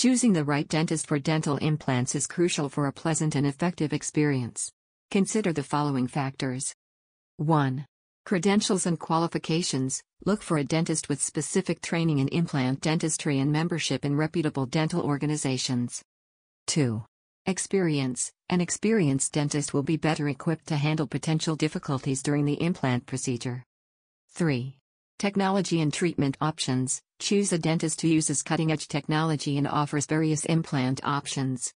Choosing the right dentist for dental implants is crucial for a pleasant and effective experience. Consider the following factors 1. Credentials and qualifications Look for a dentist with specific training in implant dentistry and membership in reputable dental organizations. 2. Experience An experienced dentist will be better equipped to handle potential difficulties during the implant procedure. 3. Technology and treatment options Choose a dentist who uses cutting edge technology and offers various implant options.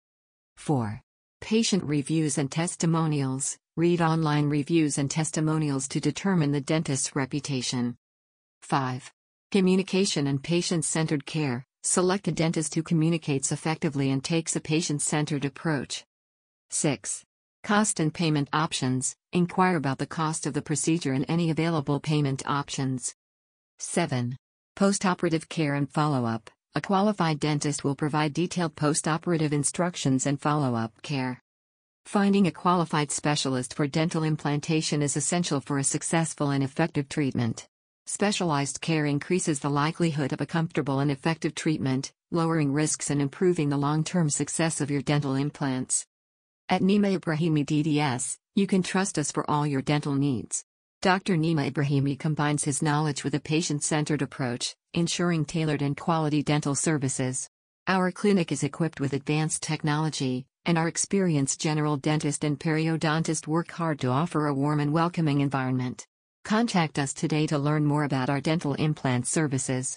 4. Patient reviews and testimonials Read online reviews and testimonials to determine the dentist's reputation. 5. Communication and patient centered care Select a dentist who communicates effectively and takes a patient centered approach. 6. Cost and payment options Inquire about the cost of the procedure and any available payment options. 7. Postoperative care and follow up A qualified dentist will provide detailed postoperative instructions and follow up care. Finding a qualified specialist for dental implantation is essential for a successful and effective treatment. Specialized care increases the likelihood of a comfortable and effective treatment, lowering risks and improving the long term success of your dental implants. At Nima Ibrahimi DDS, you can trust us for all your dental needs. Dr. Nima Ibrahimi combines his knowledge with a patient centered approach, ensuring tailored and quality dental services. Our clinic is equipped with advanced technology, and our experienced general dentist and periodontist work hard to offer a warm and welcoming environment. Contact us today to learn more about our dental implant services.